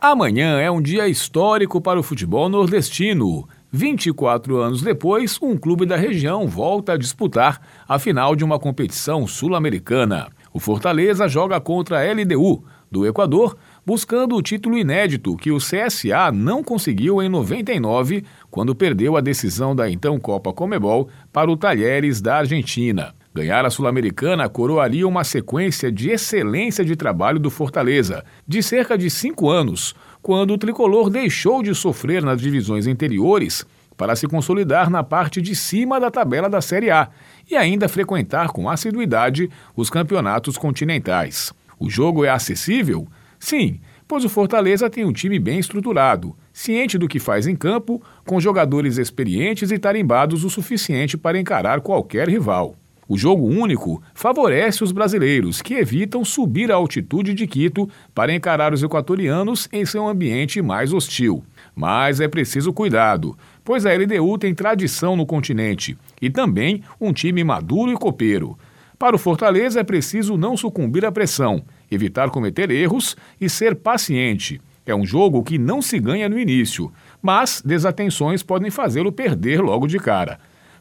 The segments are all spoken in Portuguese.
Amanhã é um dia histórico para o futebol nordestino. 24 anos depois, um clube da região volta a disputar a final de uma competição sul-americana. O Fortaleza joga contra a LDU, do Equador, buscando o título inédito que o CSA não conseguiu em 99, quando perdeu a decisão da então Copa Comebol para o Talheres da Argentina. Ganhar a Sul-Americana coroaria uma sequência de excelência de trabalho do Fortaleza, de cerca de cinco anos, quando o tricolor deixou de sofrer nas divisões interiores para se consolidar na parte de cima da tabela da Série A e ainda frequentar com assiduidade os campeonatos continentais. O jogo é acessível? Sim, pois o Fortaleza tem um time bem estruturado, ciente do que faz em campo, com jogadores experientes e tarimbados o suficiente para encarar qualquer rival. O jogo único favorece os brasileiros, que evitam subir a altitude de Quito para encarar os equatorianos em seu ambiente mais hostil. Mas é preciso cuidado, pois a LDU tem tradição no continente e também um time maduro e copeiro. Para o Fortaleza é preciso não sucumbir à pressão, evitar cometer erros e ser paciente. É um jogo que não se ganha no início, mas desatenções podem fazê-lo perder logo de cara.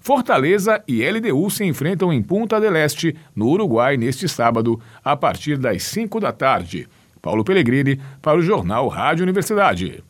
Fortaleza e LDU se enfrentam em Punta del Este, no Uruguai, neste sábado, a partir das 5 da tarde. Paulo Pellegrini, para o Jornal Rádio Universidade.